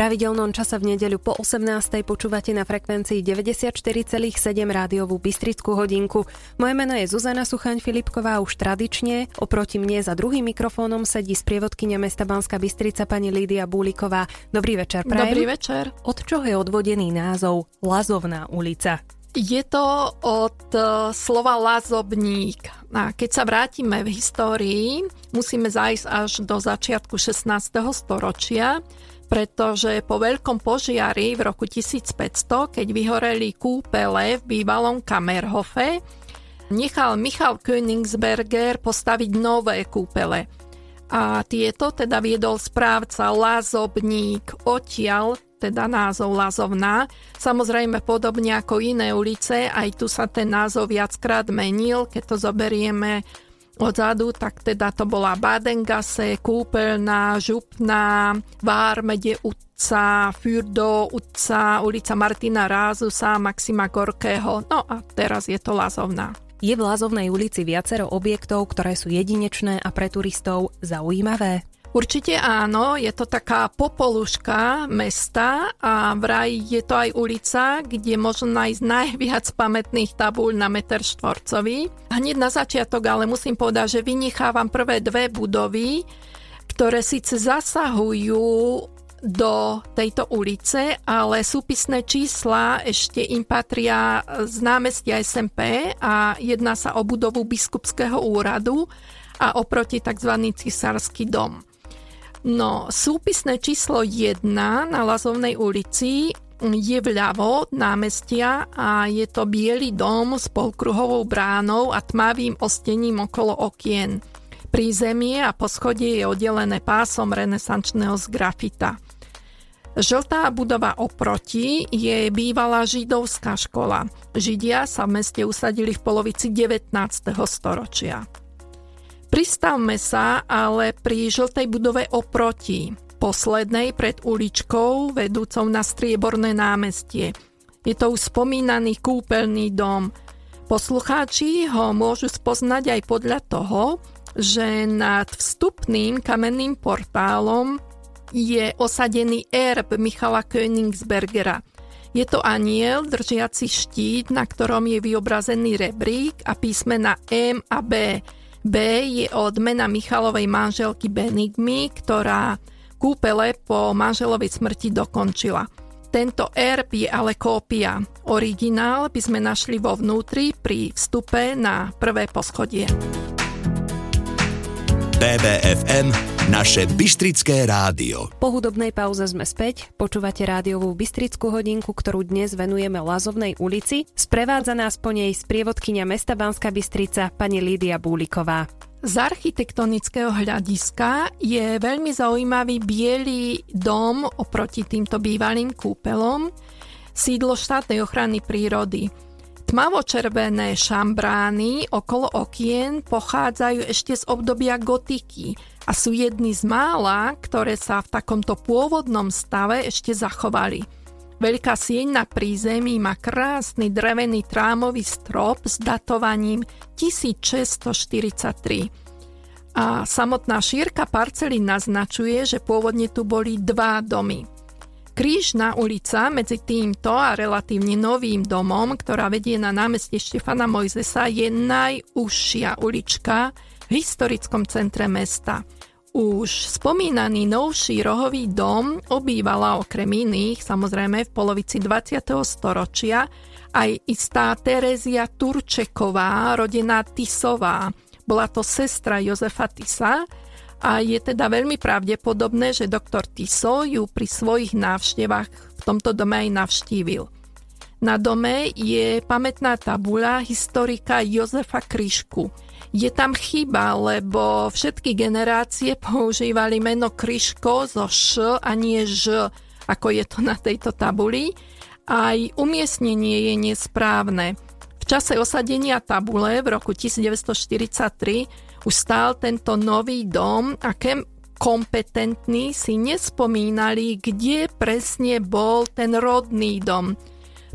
pravidelnom čase v nedeľu po 18. počúvate na frekvencii 94,7 rádiovú Bystrickú hodinku. Moje meno je Zuzana Suchaň Filipková už tradične. Oproti mne za druhým mikrofónom sedí sprievodkynia mesta Banská Bystrica pani Lídia Búliková. Dobrý večer, prajem. Dobrý večer. Od čoho je odvodený názov Lazovná ulica? Je to od uh, slova lazobník. A keď sa vrátime v histórii, musíme zájsť až do začiatku 16. storočia, pretože po veľkom požiari v roku 1500, keď vyhoreli kúpele v bývalom Kamerhofe, nechal Michal Königsberger postaviť nové kúpele. A tieto teda viedol správca Lazobník odtiaľ, teda názov Lazovná. Samozrejme podobne ako iné ulice, aj tu sa ten názov viackrát menil, keď to zoberieme odzadu, tak teda to bola Badengase, Kúpeľná, Župná, Vármede Utca, Fürdo Utca, ulica Martina Rázusa, Maxima Gorkého, no a teraz je to Lazovná. Je v Lazovnej ulici viacero objektov, ktoré sú jedinečné a pre turistov zaujímavé? Určite áno, je to taká popoluška mesta a vraj je to aj ulica, kde možno nájsť najviac pamätných tabúľ na meter štvorcový. Hneď na začiatok ale musím povedať, že vynechávam prvé dve budovy, ktoré síce zasahujú do tejto ulice, ale súpisné čísla ešte im patria z námestia SMP a jedná sa o budovu biskupského úradu a oproti tzv. cisársky dom. No, súpisné číslo 1 na Lazovnej ulici je vľavo od námestia a je to biely dom s polkruhovou bránou a tmavým ostením okolo okien. Prízemie a poschodie je oddelené pásom renesančného z grafita. Žltá budova oproti je bývalá židovská škola. Židia sa v meste usadili v polovici 19. storočia. Pristavme sa ale pri žltej budove oproti, poslednej pred uličkou vedúcou na Strieborné námestie. Je to už spomínaný kúpeľný dom. Poslucháči ho môžu spoznať aj podľa toho, že nad vstupným kamenným portálom je osadený erb Michala Königsbergera. Je to aniel držiaci štít, na ktorom je vyobrazený rebrík a písmena M a B – B je od mena Michalovej manželky Benigmy, ktorá kúpele po manželovej smrti dokončila. Tento erb je ale kópia. Originál by sme našli vo vnútri pri vstupe na prvé poschodie. BBFM naše Bystrické rádio. Po hudobnej pauze sme späť. Počúvate rádiovú Bystrickú hodinku, ktorú dnes venujeme Lazovnej ulici. Sprevádza nás po nej sprievodkynia mesta Banská Bystrica, pani Lídia Búliková. Z architektonického hľadiska je veľmi zaujímavý biely dom oproti týmto bývalým kúpelom, sídlo štátnej ochrany prírody. Tmavočervené šambrány okolo okien pochádzajú ešte z obdobia gotiky a sú jedny z mála, ktoré sa v takomto pôvodnom stave ešte zachovali. Veľká sieň na prízemí má krásny drevený trámový strop s datovaním 1643. A samotná šírka parcely naznačuje, že pôvodne tu boli dva domy. Krížna ulica medzi týmto a relatívne novým domom, ktorá vedie na námestie Štefana Mojzesa, je najúžšia ulička v historickom centre mesta. Už spomínaný novší rohový dom obývala okrem iných, samozrejme v polovici 20. storočia, aj istá Terezia Turčeková, rodená Tisová. Bola to sestra Jozefa Tisa, a je teda veľmi pravdepodobné, že doktor Tiso ju pri svojich návštevách v tomto dome aj navštívil. Na dome je pamätná tabuľa historika Jozefa Kryšku. Je tam chyba, lebo všetky generácie používali meno Kryško zo š a nie ž, ako je to na tejto tabuli. Aj umiestnenie je nesprávne. V čase osadenia tabule v roku 1943 už stál tento nový dom a kem kompetentní si nespomínali, kde presne bol ten rodný dom,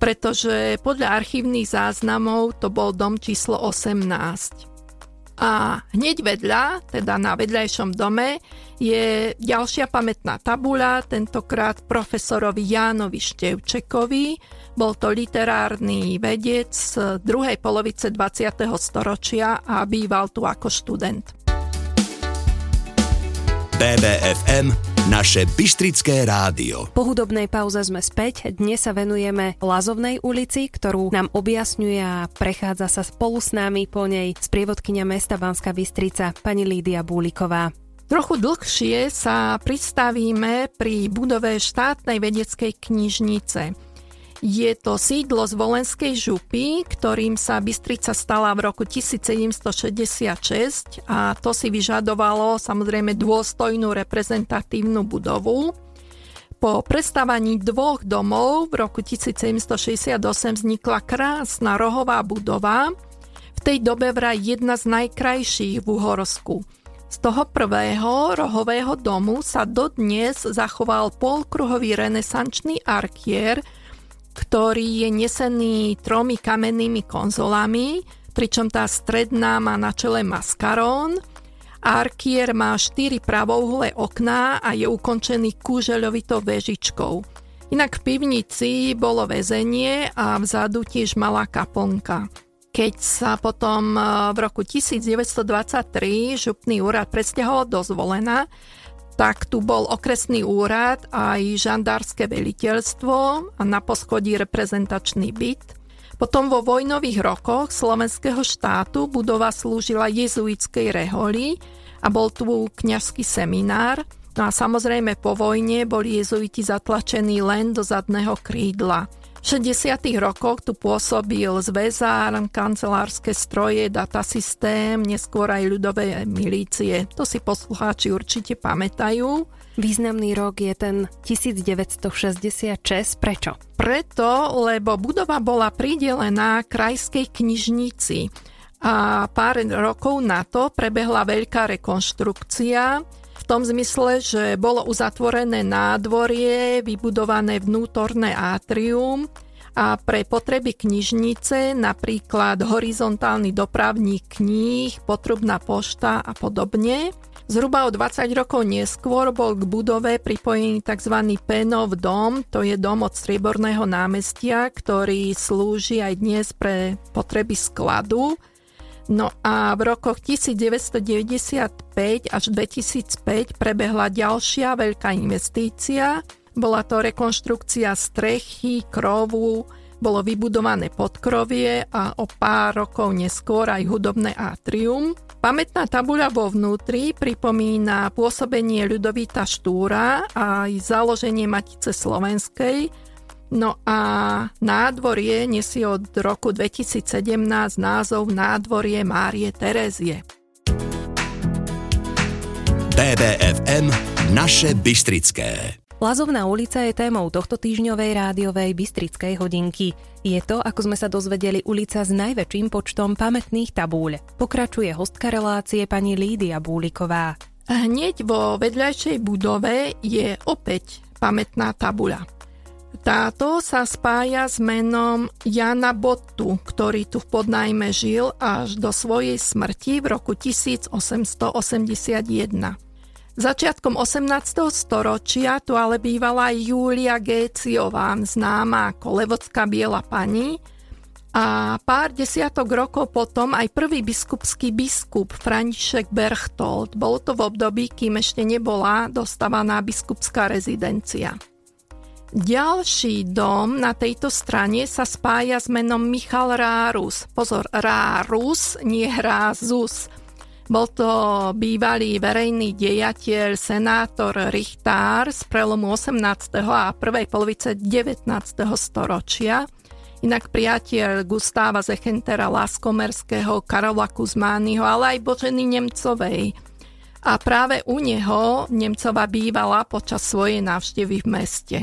pretože podľa archívnych záznamov to bol dom číslo 18. a hneď vedľa, teda na vedľajšom dome, je ďalšia pamätná tabuľa, tentokrát profesorovi Jánovi Števčekovi. Bol to literárny vedec z druhej polovice 20. storočia a býval tu ako študent. BBFM naše Bystrické rádio. Po hudobnej pauze sme späť. Dnes sa venujeme Lazovnej ulici, ktorú nám objasňuje a prechádza sa spolu s nami po nej sprievodkynia mesta Banská Bystrica, pani Lídia Búliková. Trochu dlhšie sa pristavíme pri budove štátnej vedeckej knižnice. Je to sídlo z Volenskej župy, ktorým sa Bystrica stala v roku 1766 a to si vyžadovalo samozrejme dôstojnú reprezentatívnu budovu. Po prestávaní dvoch domov v roku 1768 vznikla krásna rohová budova, v tej dobe vraj jedna z najkrajších v Uhorsku. Z toho prvého rohového domu sa dodnes zachoval polkruhový renesančný arkier, ktorý je nesený tromi kamennými konzolami, pričom tá stredná má na čele maskarón. Arkier má štyri pravouhle okná a je ukončený kúžeľovitou vežičkou. Inak v pivnici bolo väzenie a vzadu tiež malá kaponka. Keď sa potom eh, v roku 1923 župný úrad presťahoval do Zvolena, tak tu bol okresný úrad aj žandárske veliteľstvo a na poschodí reprezentačný byt. Potom vo vojnových rokoch slovenského štátu budova slúžila jezuitskej reholi a bol tu kňazský seminár. No a samozrejme po vojne boli jezuiti zatlačení len do zadného krídla. V 60. rokoch tu pôsobil zväzár, kancelárske stroje, datasystém, neskôr aj ľudové milície. To si poslucháči určite pamätajú. Významný rok je ten 1966. Prečo? Preto, lebo budova bola pridelená krajskej knižnici a pár rokov na to prebehla veľká rekonštrukcia tom zmysle, že bolo uzatvorené nádvorie, vybudované vnútorné átrium a pre potreby knižnice, napríklad horizontálny dopravní kníh, potrubná pošta a podobne. Zhruba o 20 rokov neskôr bol k budove pripojený tzv. Penov dom, to je dom od Strieborného námestia, ktorý slúži aj dnes pre potreby skladu No a v rokoch 1995 až 2005 prebehla ďalšia veľká investícia. Bola to rekonštrukcia strechy, krovu, bolo vybudované podkrovie a o pár rokov neskôr aj hudobné atrium. Pamätná tabuľa vo vnútri pripomína pôsobenie Ľudovita Štúra a aj založenie Matice Slovenskej, No a nádvorie nesie od roku 2017 názov Nádvorie Márie Terezie. BBFM Naše Bystrické. Lazovná ulica je témou tohto týždňovej rádiovej Bystrickej hodinky. Je to, ako sme sa dozvedeli, ulica s najväčším počtom pamätných tabúľ. Pokračuje hostka relácie pani Lídia Búliková. Hneď vo vedľajšej budove je opäť pamätná tabuľa. Táto sa spája s menom Jana Bottu, ktorý tu v podnajme žil až do svojej smrti v roku 1881. Začiatkom 18. storočia tu ale bývala Júlia Géciová, známa ako Levodská biela pani, a pár desiatok rokov potom aj prvý biskupský biskup František Berchtold. Bolo to v období, kým ešte nebola dostávaná biskupská rezidencia. Ďalší dom na tejto strane sa spája s menom Michal Rárus. Pozor, Rárus, nie Hrázus. Bol to bývalý verejný dejateľ, senátor Richtár z prelomu 18. a prvej polovice 19. storočia. Inak priateľ Gustáva Zechentera Laskomerského, Karola Kuzmányho, ale aj Boženy Nemcovej. A práve u neho Nemcova bývala počas svojej návštevy v meste.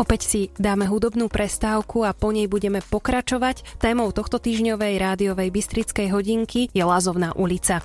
Opäť si dáme hudobnú prestávku a po nej budeme pokračovať. Témou tohto týždňovej rádiovej Bystrickej hodinky je Lazovná ulica.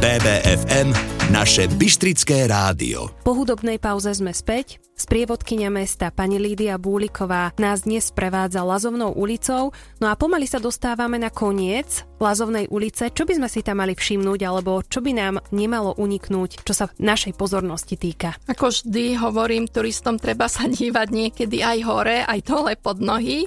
BBFM Naše Bystrické rádio. Po hudobnej pauze sme späť. Sprievodkynia mesta pani Lídia Búliková nás dnes prevádza Lazovnou ulicou, no a pomaly sa dostávame na koniec Lazovnej ulice. Čo by sme si tam mali všimnúť, alebo čo by nám nemalo uniknúť, čo sa našej pozornosti týka? Ako vždy hovorím, turistom treba sa dívať niekedy aj hore, aj dole pod nohy.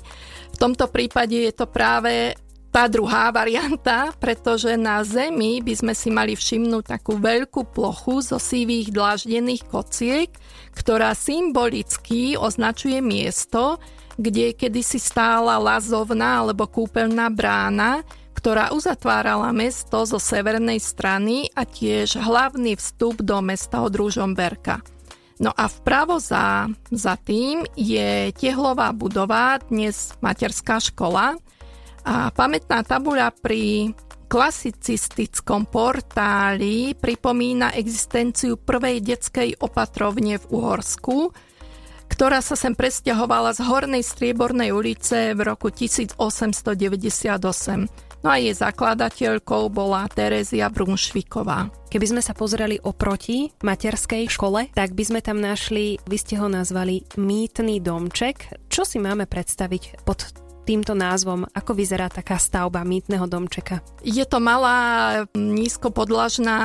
V tomto prípade je to práve tá druhá varianta, pretože na Zemi by sme si mali všimnúť takú veľkú plochu zo sivých dláždených kociek, ktorá symbolicky označuje miesto, kde kedysi stála lazovná alebo kúpeľná brána, ktorá uzatvárala mesto zo severnej strany a tiež hlavný vstup do mesta od Ružomberka. No a vpravo za, za tým je tehlová budova, dnes materská škola, a pamätná tabuľa pri klasicistickom portáli pripomína existenciu prvej detskej opatrovne v Uhorsku, ktorá sa sem presťahovala z Hornej Striebornej ulice v roku 1898. No a jej zakladateľkou bola Terézia Brunšviková. Keby sme sa pozreli oproti materskej škole, tak by sme tam našli, vy ste ho nazvali mýtny domček. Čo si máme predstaviť pod týmto názvom, ako vyzerá taká stavba mýtneho domčeka? Je to malá nízkopodlažná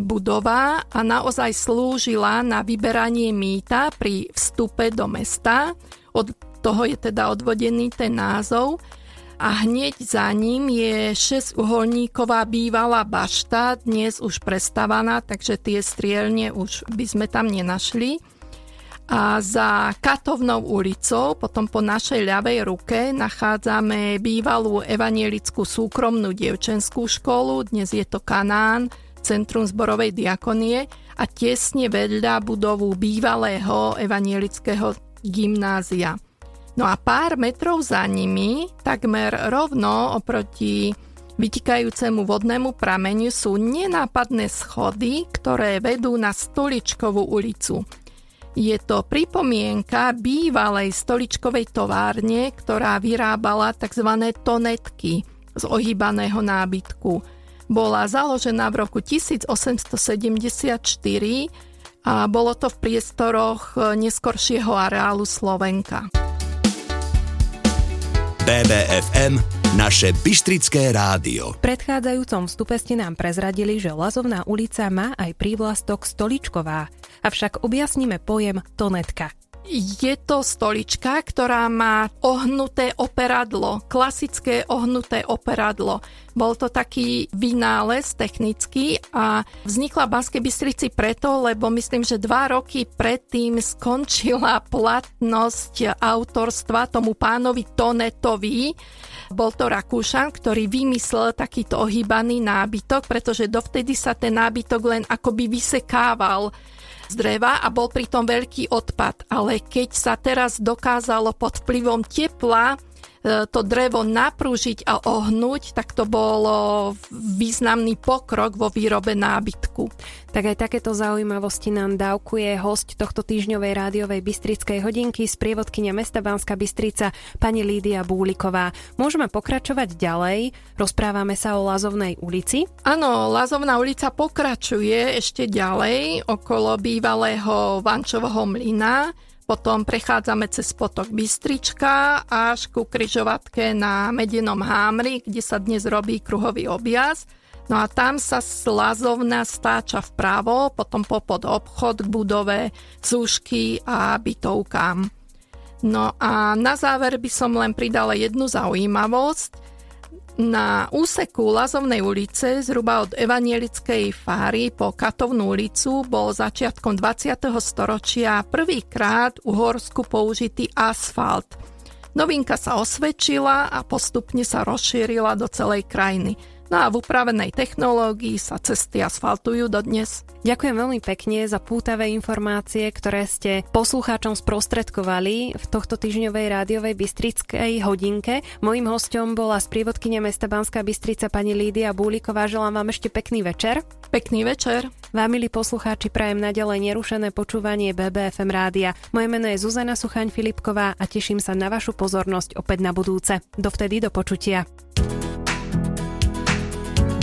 budova a naozaj slúžila na vyberanie mýta pri vstupe do mesta. Od toho je teda odvodený ten názov a hneď za ním je 6-uholníková bývalá bašta, dnes už prestávaná, takže tie strielne už by sme tam nenašli. A za Katovnou ulicou, potom po našej ľavej ruke, nachádzame bývalú evanielickú súkromnú dievčenskú školu, dnes je to Kanán, Centrum zborovej diakonie a tesne vedľa budovu bývalého evanielického gymnázia. No a pár metrov za nimi, takmer rovno oproti vytikajúcemu vodnému prameniu sú nenápadné schody, ktoré vedú na Stoličkovú ulicu. Je to pripomienka bývalej stoličkovej továrne, ktorá vyrábala tzv. tonetky z ohýbaného nábytku. Bola založená v roku 1874 a bolo to v priestoroch neskoršieho areálu Slovenka. BBFM naše Bystrické rádio. V predchádzajúcom vstupe ste nám prezradili, že Lazovná ulica má aj prívlastok Stoličková. Avšak objasníme pojem tonetka. Je to stolička, ktorá má ohnuté operadlo, klasické ohnuté operadlo. Bol to taký vynález technický a vznikla v Banskej Bystrici preto, lebo myslím, že dva roky predtým skončila platnosť autorstva tomu pánovi Tonetovi. Bol to Rakúšan, ktorý vymyslel takýto ohýbaný nábytok, pretože dovtedy sa ten nábytok len akoby vysekával z dreva a bol pritom veľký odpad. Ale keď sa teraz dokázalo pod vplyvom tepla to drevo naprúžiť a ohnúť, tak to bolo významný pokrok vo výrobe nábytku. Tak aj takéto zaujímavosti nám dávkuje host tohto týždňovej rádiovej Bystrickej hodinky z prievodkynia mesta Banská Bystrica, pani Lídia Búliková. Môžeme pokračovať ďalej, rozprávame sa o Lazovnej ulici. Áno, Lazovná ulica pokračuje ešte ďalej okolo bývalého Vančovho mlyna, potom prechádzame cez potok Bystrička až ku kryžovatke na Medenom Hámri, kde sa dnes robí kruhový objazd. No a tam sa slazovna stáča vpravo, potom popod obchod k budove, zúšky a bytovkám. No a na záver by som len pridala jednu zaujímavosť. Na úseku Lazovnej ulice, zhruba od Evanielickej fáry po Katovnú ulicu, bol začiatkom 20. storočia prvýkrát u Horsku použitý asfalt. Novinka sa osvedčila a postupne sa rozšírila do celej krajiny. No a v upravenej technológii sa cesty asfaltujú dodnes. Ďakujem veľmi pekne za pútavé informácie, ktoré ste poslucháčom sprostredkovali v tohto týždňovej rádiovej Bystrickej hodinke. Mojím hostom bola sprievodkynia mesta Banská Bystrica pani Lídia Búliková. Želám vám ešte pekný večer. Pekný večer. Vám, milí poslucháči, prajem naďalej nerušené počúvanie BBFM rádia. Moje meno je Zuzana Suchaň Filipková a teším sa na vašu pozornosť opäť na budúce. Dovtedy do počutia.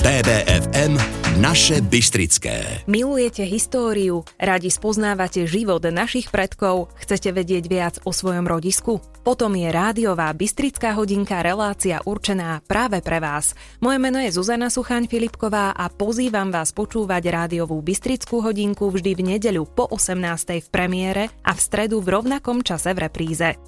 BBFM Naše Bystrické. Milujete históriu, radi spoznávate život našich predkov, chcete vedieť viac o svojom rodisku? Potom je rádiová Bystrická hodinka relácia určená práve pre vás. Moje meno je Zuzana Suchaň Filipková a pozývam vás počúvať rádiovú Bystrickú hodinku vždy v nedeľu po 18. v premiére a v stredu v rovnakom čase v repríze.